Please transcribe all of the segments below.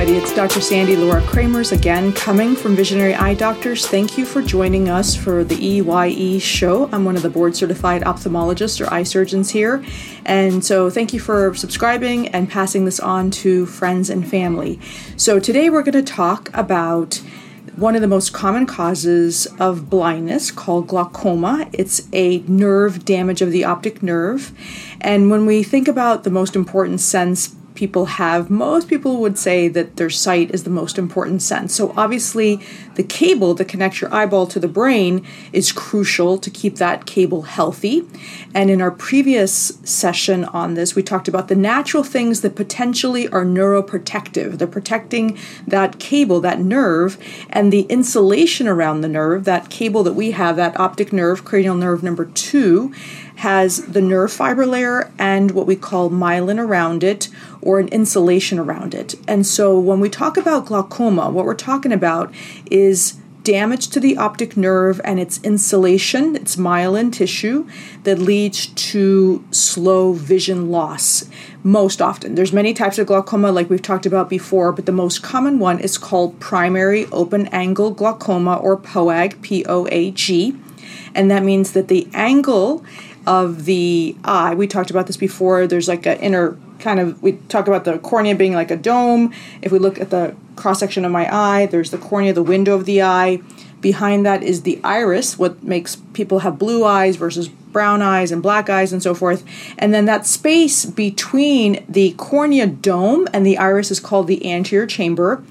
everybody. It's Dr. Sandy Lora Cremers again, coming from Visionary Eye Doctors. Thank you for joining us for the EYE show. I'm one of the board certified ophthalmologists or eye surgeons here. And so thank you for subscribing and passing this on to friends and family. So today we're going to talk about one of the most common causes of blindness called glaucoma. It's a nerve damage of the optic nerve. And when we think about the most important sense people have, most people would say that their sight is the most important sense. So, obviously, the cable that connects your eyeball to the brain is crucial to keep that cable healthy. And in our previous session on this, we talked about the natural things that potentially are neuroprotective. They're protecting that cable, that nerve, and the insulation around the nerve, that cable that we have, that optic nerve, cranial nerve number two has the nerve fiber layer and what we call myelin around it or an insulation around it. And so when we talk about glaucoma, what we're talking about is damage to the optic nerve and its insulation, its myelin tissue that leads to slow vision loss most often. There's many types of glaucoma like we've talked about before, but the most common one is called primary open angle glaucoma or POAG, P O A G. And that means that the angle of the eye. We talked about this before. There's like an inner kind of, we talk about the cornea being like a dome. If we look at the cross section of my eye, there's the cornea, the window of the eye. Behind that is the iris, what makes people have blue eyes versus brown eyes and black eyes and so forth. And then that space between the cornea dome and the iris is called the anterior chamber.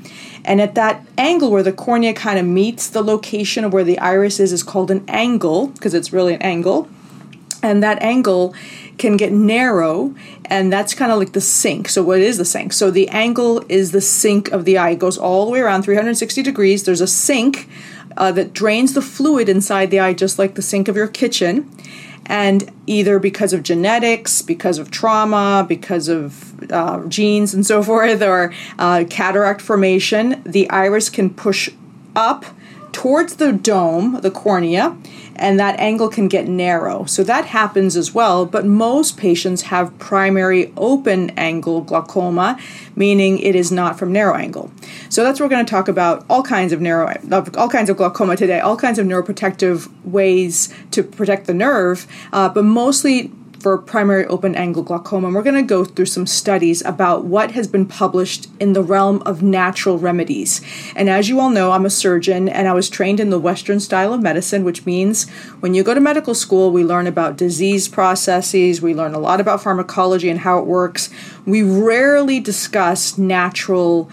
And at that angle where the cornea kind of meets the location of where the iris is is called an angle because it's really an angle and that angle can get narrow and that's kind of like the sink. So what is the sink? So the angle is the sink of the eye. It goes all the way around 360 degrees. There's a sink uh, that drains the fluid inside the eye just like the sink of your kitchen. And either because of genetics because of trauma because of uh, genes and so forth or uh, cataract formation the iris can push up towards the dome, the cornea, and that angle can get narrow. So that happens as well, but most patients have primary open angle glaucoma, meaning it is not from narrow angle. So that's what we're going to talk about all kinds of narrow all kinds of glaucoma today, all kinds of neuroprotective ways to protect the nerve, uh, but mostly for primary open angle glaucoma. And we're going to go through some studies about what has been published in the realm of natural remedies. And as you all know, I'm a surgeon and I was trained in the Western style of medicine, which means when you go to medical school, we learn about disease processes, we learn a lot about pharmacology and how it works. We rarely discuss natural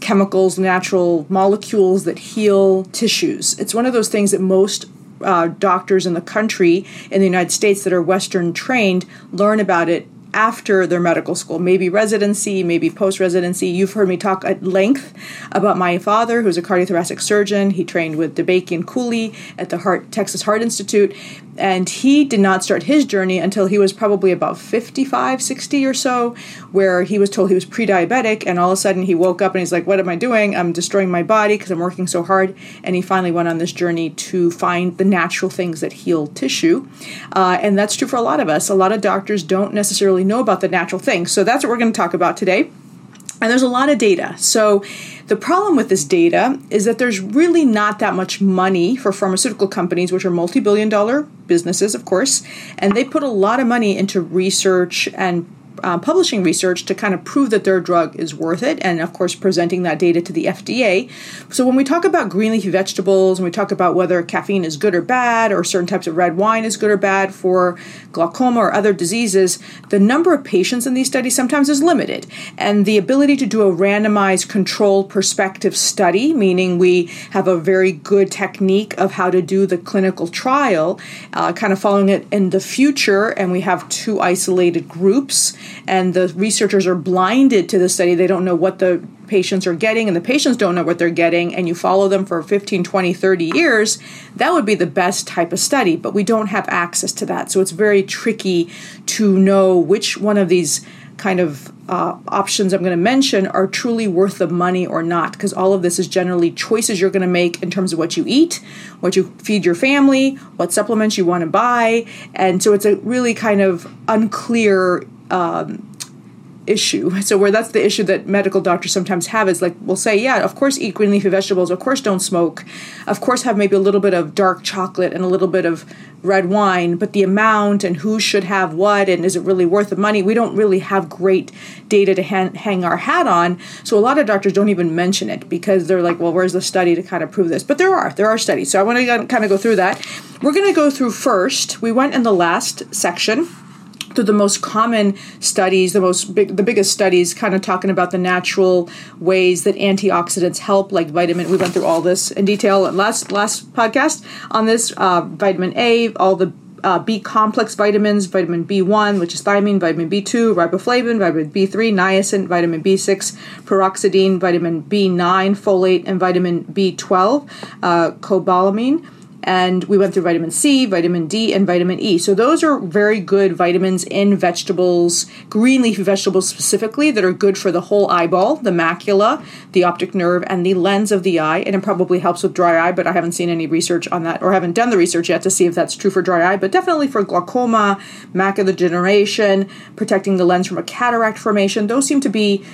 chemicals, natural molecules that heal tissues. It's one of those things that most uh, doctors in the country in the United States that are Western trained learn about it after their medical school, maybe residency, maybe post residency. You've heard me talk at length about my father, who's a cardiothoracic surgeon. He trained with DeBakey and Cooley at the Heart, Texas Heart Institute and he did not start his journey until he was probably about 55 60 or so where he was told he was pre-diabetic and all of a sudden he woke up and he's like what am i doing i'm destroying my body because i'm working so hard and he finally went on this journey to find the natural things that heal tissue uh, and that's true for a lot of us a lot of doctors don't necessarily know about the natural things so that's what we're going to talk about today and there's a lot of data. So, the problem with this data is that there's really not that much money for pharmaceutical companies, which are multi billion dollar businesses, of course, and they put a lot of money into research and uh, publishing research to kind of prove that their drug is worth it, and of course, presenting that data to the FDA. So, when we talk about green leafy vegetables, and we talk about whether caffeine is good or bad, or certain types of red wine is good or bad for glaucoma or other diseases, the number of patients in these studies sometimes is limited. And the ability to do a randomized controlled perspective study, meaning we have a very good technique of how to do the clinical trial, uh, kind of following it in the future, and we have two isolated groups and the researchers are blinded to the study. They don't know what the patients are getting and the patients don't know what they're getting and you follow them for 15 20 30 years that would be the best type of study but we don't have access to that so it's very tricky to know which one of these kind of uh, options I'm going to mention are truly worth the money or not, because all of this is generally choices you're going to make in terms of what you eat, what you feed your family, what supplements you want to buy. And so it's a really kind of unclear um, issue. So where that's the issue that medical doctors sometimes have is like we'll say, yeah, of course eat green leafy vegetables, of course don't smoke, of course have maybe a little bit of dark chocolate and a little bit of red wine, but the amount and who should have what and is it really worth the money? We don't really have great data to hang, hang our hat on. So a lot of doctors don't even mention it because they're like, well, where's the study to kind of prove this? But there are, there are studies. So I want to kind of go through that. We're going to go through first. We went in the last section through the most common studies, the most big, the biggest studies, kind of talking about the natural ways that antioxidants help, like vitamin. We went through all this in detail last last podcast on this. Uh, vitamin A, all the uh, B complex vitamins, vitamin B1, which is thiamine, vitamin B2, riboflavin, vitamin B3, niacin, vitamin B6, pyridoxine, vitamin B9, folate, and vitamin B12, uh, cobalamin and we went through vitamin C, vitamin D, and vitamin E. So those are very good vitamins in vegetables, green leafy vegetables specifically, that are good for the whole eyeball, the macula, the optic nerve, and the lens of the eye. And it probably helps with dry eye, but I haven't seen any research on that, or haven't done the research yet to see if that's true for dry eye. But definitely for glaucoma, macular degeneration, protecting the lens from a cataract formation, those seem to be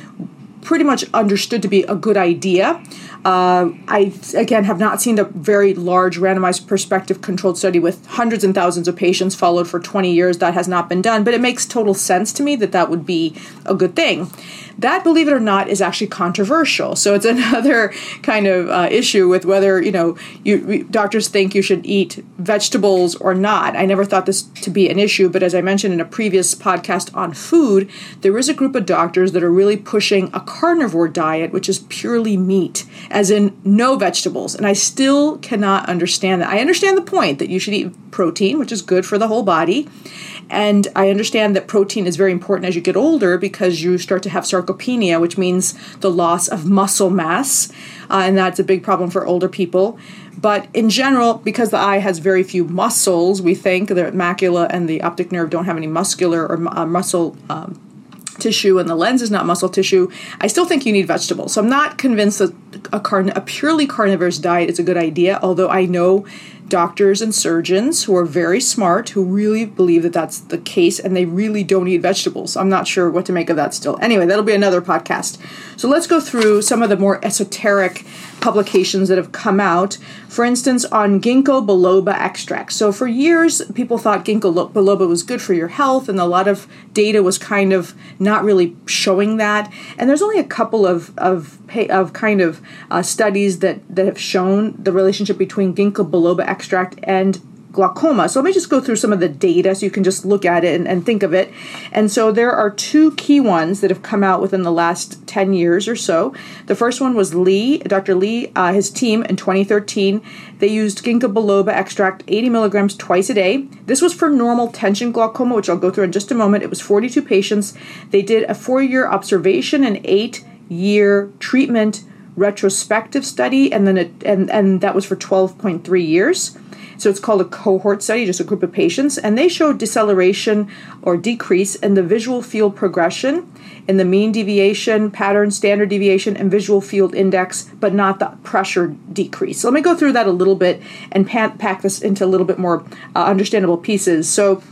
pretty much understood to be a good idea. Uh, I, again, have not seen a very large randomized prospective controlled study with hundreds and thousands of patients followed for 20 years. That has not been done, but it makes total sense to me that that would be a good thing. That, believe it or not, is actually controversial. So it's another kind of uh, issue with whether, you know, you, doctors think you should eat vegetables or not. I never thought this to be an issue, but as I mentioned in a previous podcast on food, there is a group of doctors that are really pushing a carnivore diet, which is purely meat as in no vegetables. And I still cannot understand that. I understand the point that you should eat protein, which is good for the whole body. And I understand that protein is very important as you get older because you start to have sarcopenia, which means the loss of muscle mass. Uh, and that's a big problem for older people. But in general, because the eye has very few muscles, we think the macula and the optic nerve don't have any muscular or uh, muscle um, tissue and the lens is not muscle tissue, I still think you need vegetables. So I'm not convinced that a, carn- a purely carnivorous diet is a good idea, although I know doctors and surgeons who are very smart who really believe that that's the case and they really don't eat vegetables. I'm not sure what to make of that still. Anyway, that'll be another podcast. So let's go through some of the more esoteric publications that have come out. For instance, on ginkgo biloba extract. So for years, people thought ginkgo biloba was good for your health, and a lot of data was kind of not really showing that. And there's only a couple of of of kind of uh, studies that that have shown the relationship between ginkgo biloba extract and glaucoma. So let me just go through some of the data so you can just look at it and, and, think of it. And so there are two key ones that have come out within the last 10 years or so. The first one was Lee, Dr. Lee, uh, his team in 2013. They used ginkgo biloba extract 80 milligrams twice a day. This was for normal tension glaucoma, which I'll go through in just a moment. It was 42 patients. They did a four year observation and eight year treatment retrospective study, and then it, and, and that was for 12.3 years. So it's called a cohort study, just a group of patients, and they showed deceleration or decrease in the visual field progression, in the mean deviation, pattern, standard deviation, and visual field index, but not the pressure decrease. So let me go through that a little bit and pack this into a little bit more uh, understandable pieces. So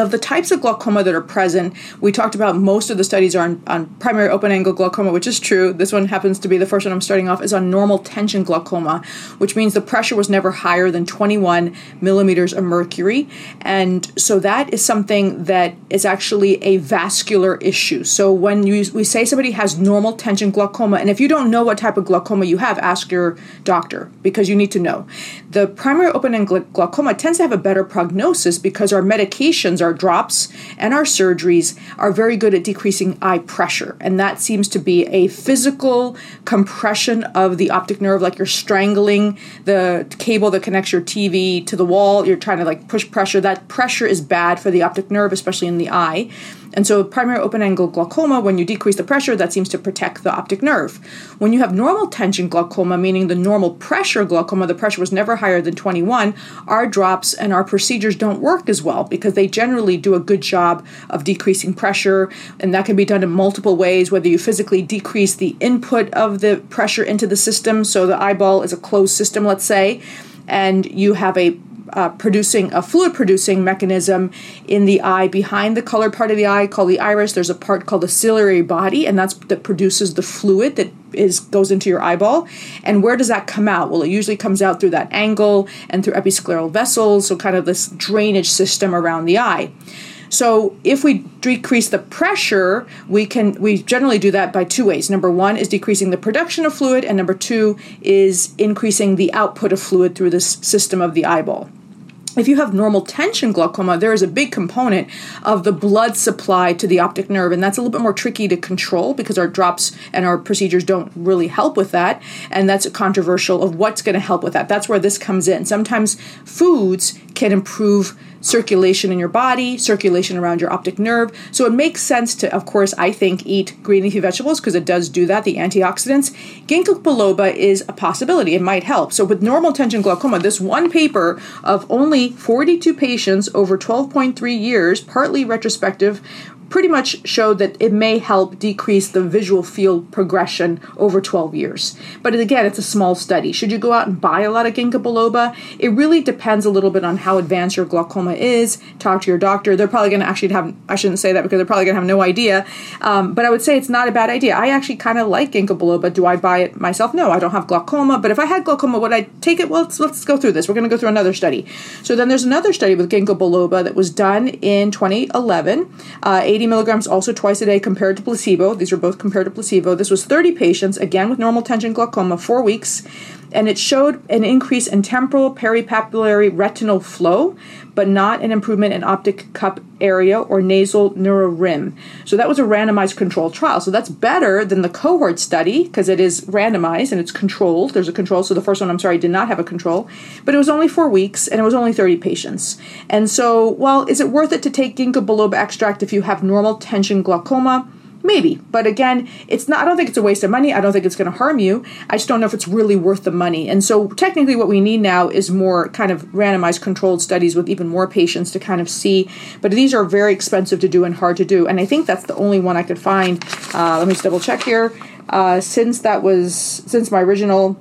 of the types of glaucoma that are present, we talked about most of the studies are on, on, primary open angle glaucoma, which is true. This one happens to be the first one I'm starting off, is on normal tension glaucoma, which means the pressure was never higher than 21 millimeters of mercury. And so that is something that is actually a vascular issue. So when you, we say somebody has normal tension glaucoma, and if you don't know what type of glaucoma you have, ask your doctor because you need to know. The primary open angle glaucoma tends to have a better prognosis because our medications our drops and our surgeries are very good at decreasing eye pressure. And that seems to be a physical compression of the optic nerve, like you're strangling the cable that connects your TV to the wall. You're trying to like push pressure. That pressure is bad for the optic nerve, especially in the eye. And so, primary open angle glaucoma, when you decrease the pressure, that seems to protect the optic nerve. When you have normal tension glaucoma, meaning the normal pressure glaucoma, the pressure was never higher than 21, our drops and our procedures don't work as well because they generally do a good job of decreasing pressure. And that can be done in multiple ways, whether you physically decrease the input of the pressure into the system, so the eyeball is a closed system, let's say, and you have a uh, producing a fluid producing mechanism in the eye behind the colored part of the eye called the iris. There's a part called the ciliary body and that's that produces the fluid that is goes into your eyeball. And where does that come out? Well it usually comes out through that angle and through episcleral vessels so kind of this drainage system around the eye so if we decrease the pressure, we can we generally do that by two ways. Number one is decreasing the production of fluid, and number two is increasing the output of fluid through this system of the eyeball if you have normal tension glaucoma, there is a big component of the blood supply to the optic nerve, and that's a little bit more tricky to control because our drops and our procedures don't really help with that. And that's controversial of what's going to help with that. That's where this comes in. Sometimes foods can improve circulation in your body, circulation around your optic nerve. So it makes sense to, of course, I think, eat green leafy vegetables because it does do that, the antioxidants. Ginkgo biloba is a possibility. It might help. So with normal tension glaucoma, this one paper of only 42 patients over 12.3 years, partly retrospective, pretty much showed that it may help decrease the visual field progression over 12 years. But again, it's a small study. Should you go out and buy a lot of ginkgo biloba? It really depends a little bit on how advanced your glaucoma is. Talk to your doctor. They're probably going to actually have, I shouldn't say that because they're probably going to have no idea. Um, but I would say it's not a bad idea. I actually kind of like ginkgo biloba. Do I buy it myself? No, I don't have glaucoma. But if I had glaucoma, would I take it? Well, let's, let's go through this. We're going to go through another study. So then there's another study with ginkgo biloba that was done in 2011. Uh, 80 milligrams also twice a day compared to placebo. These were both compared to placebo. This was 30 patients, again with normal tension glaucoma, four weeks, and it showed an increase in temporal peripapillary retinal flow, but not an improvement in optic cup area or nasal neurorim. So that was a randomized controlled trial. So that's better than the cohort study because it is randomized and it's controlled. There's a control. So the first one, I'm sorry, did not have a control, but it was only four weeks and it was only 30 patients. And so, well, is it worth it to take ginkgo biloba extract if you have normal tension glaucoma? Maybe, but again, it's not. I don't think it's a waste of money. I don't think it's going to harm you. I just don't know if it's really worth the money. And so, technically, what we need now is more kind of randomized controlled studies with even more patients to kind of see. But these are very expensive to do and hard to do. And I think that's the only one I could find. Uh, let me just double check here. Uh, since that was since my original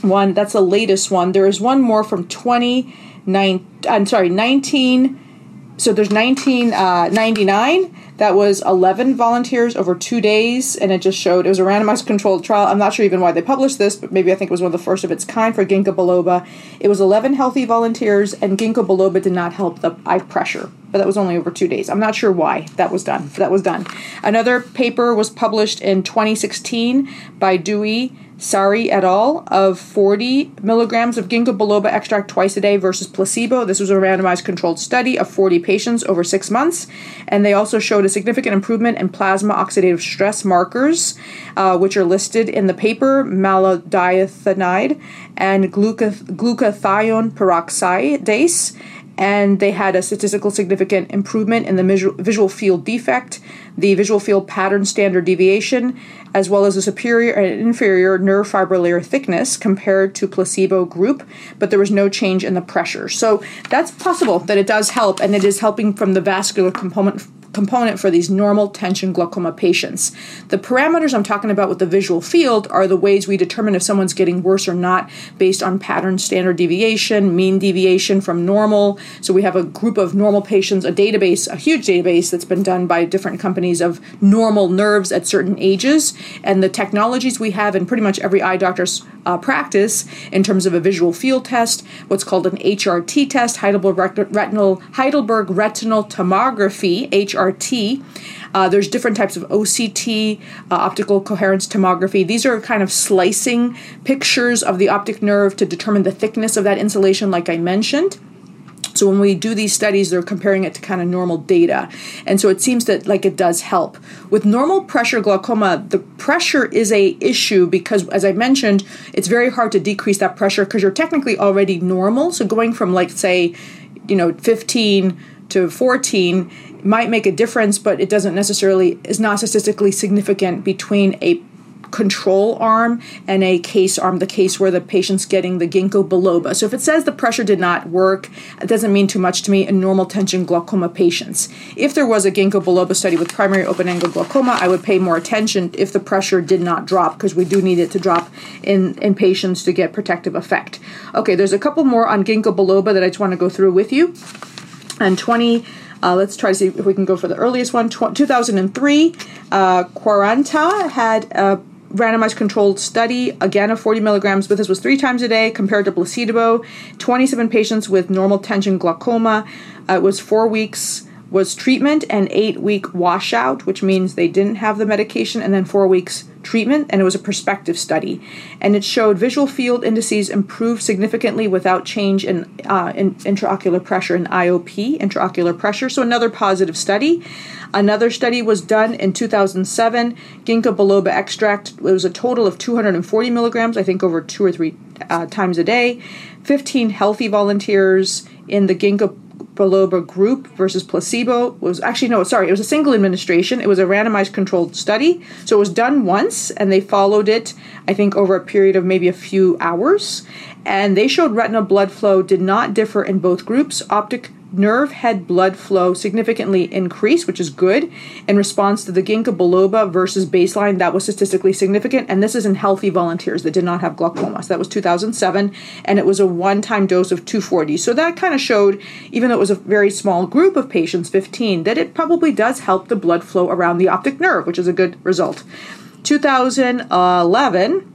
one, that's the latest one. There is one more from 29. I'm sorry, 19. So there's 1999. That was 11 volunteers over two days, and it just showed it was a randomized controlled trial. I'm not sure even why they published this, but maybe I think it was one of the first of its kind for ginkgo biloba. It was 11 healthy volunteers, and ginkgo biloba did not help the eye pressure, but that was only over two days. I'm not sure why that was done. That was done. Another paper was published in 2016 by Dewey Sari et al. of 40 milligrams of ginkgo biloba extract twice a day versus placebo. This was a randomized controlled study of 40 patients over six months, and they also showed a significant improvement in plasma oxidative stress markers, uh, which are listed in the paper malondialdehyde and glucath- glutathione peroxidase and they had a statistical significant improvement in the visual field defect, the visual field pattern standard deviation, as well as a superior and inferior nerve fiber layer thickness compared to placebo group, but there was no change in the pressure. So that's possible that it does help, and it is helping from the vascular component component for these normal tension glaucoma patients. The parameters I'm talking about with the visual field are the ways we determine if someone's getting worse or not based on pattern standard deviation, mean deviation from normal. So we have a group of normal patients, a database, a huge database that's been done by different companies of normal nerves at certain ages. And the technologies we have in pretty much every eye doctor's uh, practice in terms of a visual field test, what's called an HRT test, Heidelberg Retinal, Heidelberg Retinal Tomography, HRT. Uh, there's different types of OCT, uh, optical coherence tomography. These are kind of slicing pictures of the optic nerve to determine the thickness of that insulation, like I mentioned. So when we do these studies, they're comparing it to kind of normal data. And so it seems that like it does help. With normal pressure glaucoma, the pressure is a issue because as I mentioned, it's very hard to decrease that pressure because you're technically already normal. So going from like say, you know, 15 to 14 might make a difference, but it doesn't necessarily is not statistically significant between a control arm and a case arm, the case where the patient's getting the ginkgo biloba. So if it says the pressure did not work, it doesn't mean too much to me in normal tension glaucoma patients. If there was a ginkgo biloba study with primary open angle glaucoma, I would pay more attention if the pressure did not drop because we do need it to drop in, in patients to get protective effect. Okay, there's a couple more on ginkgo biloba that I just want to go through with you. And 20 uh, let's try to see if we can go for the earliest one. Tw- 2003, uh, Quaranta had a randomized controlled study, again of 40 milligrams, but this was three times a day compared to placebo. 27 patients with normal tension glaucoma. Uh, it was four weeks was treatment and eight week washout, which means they didn't have the medication, and then four weeks treatment. And it was a prospective study, and it showed visual field indices improved significantly without change in, uh, in intraocular pressure in IOP, intraocular pressure. So another positive study. Another study was done in 2007. Ginkgo biloba extract it was a total of 240 milligrams, I think over two or three uh, times a day. 15 healthy volunteers in the ginkgo biloba group versus placebo was actually no sorry it was a single administration. It was a randomized controlled study. So it was done once and they followed it i think over a period of maybe a few hours. And they showed retinal blood flow did not differ in both groups. Optic nerve head blood flow significantly increased, which is good, in response to the ginkgo biloba versus baseline. That was statistically significant, and this is in healthy volunteers that did not have glaucoma. So that was 2007, and it was a one-time dose of 240. So that kind of showed, even though it was a very small group of patients, 15, that it probably does help the blood flow around the optic nerve, which is a good result. 2011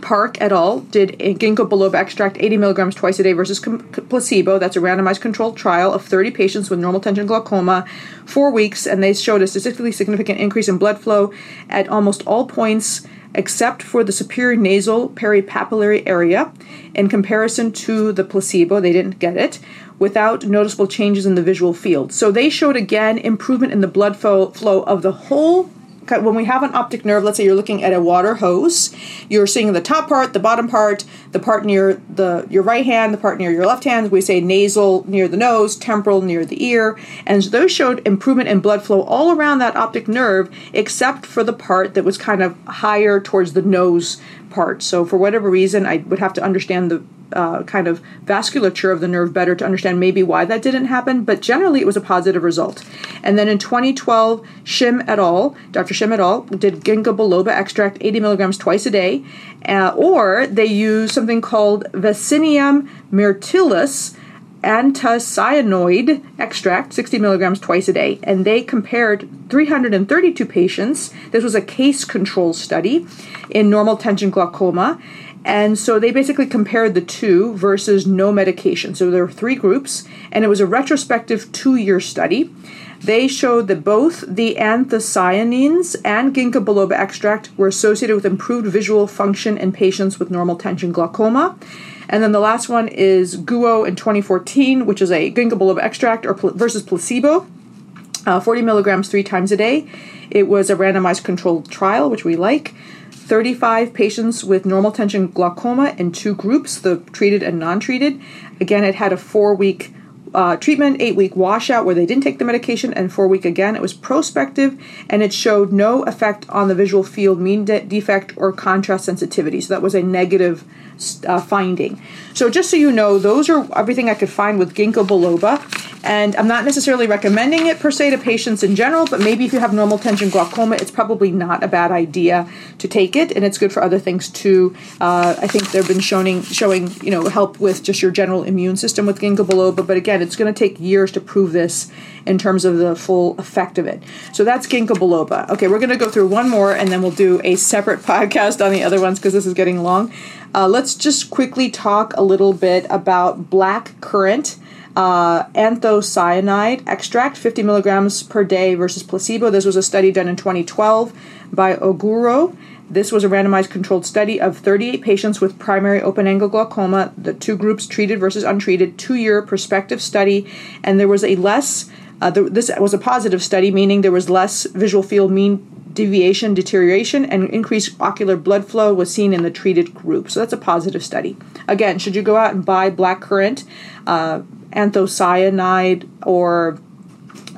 Park et al. did ginkgo biloba extract 80 milligrams twice a day versus com- placebo. That's a randomized controlled trial of 30 patients with normal tension glaucoma, four weeks, and they showed a statistically significant increase in blood flow at almost all points except for the superior nasal peripapillary area. In comparison to the placebo, they didn't get it without noticeable changes in the visual field. So they showed again improvement in the blood flow of the whole when we have an optic nerve, let's say you're looking at a water hose, you're seeing the top part, the bottom part, the part near the your right hand, the part near your left hand. We say nasal near the nose, temporal near the ear, and those showed improvement in blood flow all around that optic nerve, except for the part that was kind of higher towards the nose part. So for whatever reason, I would have to understand the uh, kind of vasculature of the nerve better to understand maybe why that didn't happen, but generally it was a positive result. And then in 2012, Shim et al., Dr. Shim et al., did ginkgo biloba extract 80 milligrams twice a day, uh, or they used something called Vaccinium myrtillus anthocyaninoid extract, 60 milligrams twice a day, and they compared 332 patients. This was a case control study in normal tension glaucoma, and so they basically compared the two versus no medication. So there were three groups, and it was a retrospective two year study. They showed that both the anthocyanins and ginkgo biloba extract were associated with improved visual function in patients with normal tension glaucoma. And then the last one is Guo in 2014, which is a ginkgo biloba extract or pl- versus placebo, uh, 40 milligrams three times a day. It was a randomized controlled trial, which we like. 35 patients with normal tension glaucoma in two groups, the treated and non treated. Again, it had a four week uh, treatment, eight week washout where they didn't take the medication, and four week again. It was prospective and it showed no effect on the visual field mean de- defect or contrast sensitivity. So that was a negative uh, finding. So just so you know, those are everything I could find with ginkgo biloba. And I'm not necessarily recommending it per se to patients in general, but maybe if you have normal tension glaucoma, it's probably not a bad idea to take it, and it's good for other things too. Uh, I think they've been showing showing you know help with just your general immune system with ginkgo biloba, but again, it's going to take years to prove this in terms of the full effect of it. So that's ginkgo biloba. Okay, we're going to go through one more, and then we'll do a separate podcast on the other ones because this is getting long. Uh, let's just quickly talk a little bit about black currant uh, anthocyanide extract, 50 milligrams per day versus placebo. This was a study done in 2012 by Ohguro. This was a randomized controlled study of 38 patients with primary open angle glaucoma, the two groups treated versus untreated, two year prospective study, and there was a less, uh, this was a positive study, meaning there was less visual field mean deviation, deterioration, and increased ocular blood flow was seen in the treated group. So that's a positive study. Again, should you go out and buy black currant? Uh, anthocyanide or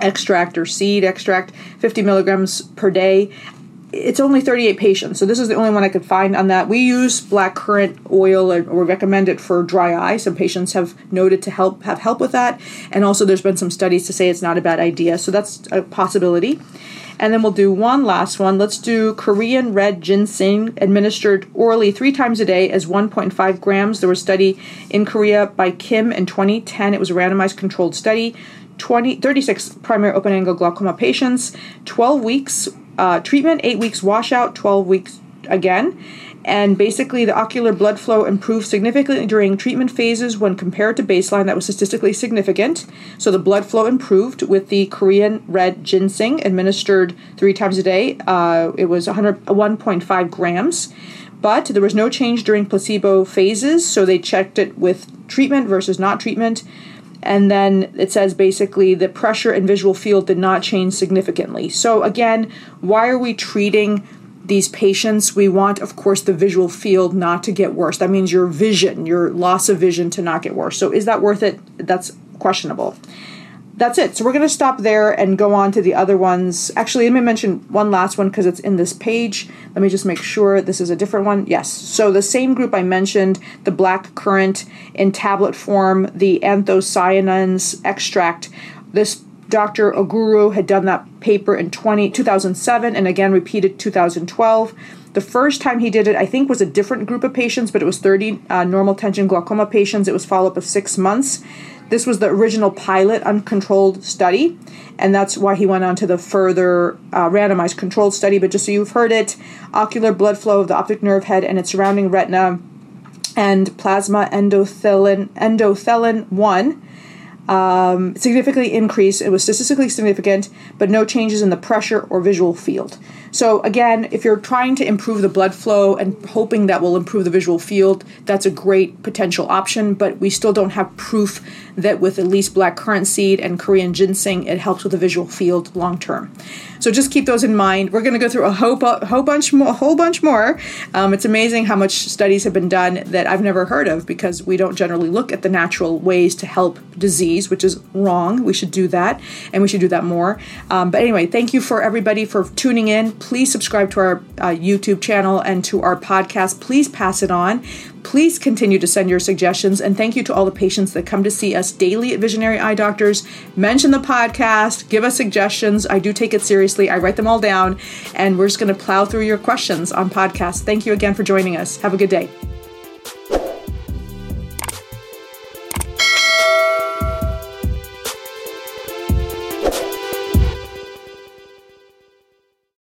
extract or seed extract, 50 milligrams per day. It's only 38 patients, so this is the only one I could find on that. We use black currant oil or, or recommend it for dry eye. Some patients have noted to help have help with that, and also there's been some studies to say it's not a bad idea. So that's a possibility. And then we'll do one last one. Let's do Korean red ginseng administered orally three times a day as 1.5 grams. There was a study in Korea by Kim in 2010. It was a randomized controlled study. 20, 36 primary open angle glaucoma patients, 12 weeks uh, treatment, 8 weeks washout, 12 weeks again. And basically, the ocular blood flow improved significantly during treatment phases when compared to baseline. That was statistically significant. So the blood flow improved with the Korean red ginseng administered three times a day. Uh, it was 101.5 grams. But there was no change during placebo phases, so they checked it with treatment versus not treatment. And then it says basically the pressure and visual field did not change significantly. So, again, why are we treating these patients? We want, of course, the visual field not to get worse. That means your vision, your loss of vision to not get worse. So, is that worth it? That's questionable that's it. So we're going to stop there and go on to the other ones. Actually, let me mention one last one because it's in this page. Let me just make sure this is a different one. Yes. So the same group I mentioned, the black currant in tablet form, the anthocyanins extract. This Dr. Ohguro had done that paper in 20, 2007 and again repeated 2012. The first time he did it, I think, was a different group of patients, but it was 30 uh, normal tension glaucoma patients. It was follow up of six months. This was the original pilot uncontrolled study, and that's why he went on to the further uh, randomized controlled study. But just so you've heard it, ocular blood flow of the optic nerve head and its surrounding retina and plasma endothelin endothelin 1 um, significantly increased. It was statistically significant, but no changes in the pressure or visual field. So, again, if you're trying to improve the blood flow and hoping that will improve the visual field, that's a great potential option, but we still don't have proof that with at least black currant seed and Korean ginseng, it helps with the visual field long term. So just keep those in mind. We're going to go through a whole, bu- whole bunch more. Whole bunch more. Um, it's amazing how much studies have been done that I've never heard of because we don't generally look at the natural ways to help disease, which is wrong. We should do that, and we should do that more. Um, but anyway, thank you for everybody for tuning in. Please subscribe to our uh, YouTube channel and to our podcast. Please pass it on. Please continue to send your suggestions. And thank you to all the patients that come to see us daily at Visionary Eye Doctors. Mention the podcast, give us suggestions. I do take it seriously. I write them all down, and we're just going to plow through your questions on podcast. Thank you again for joining us. Have a good day.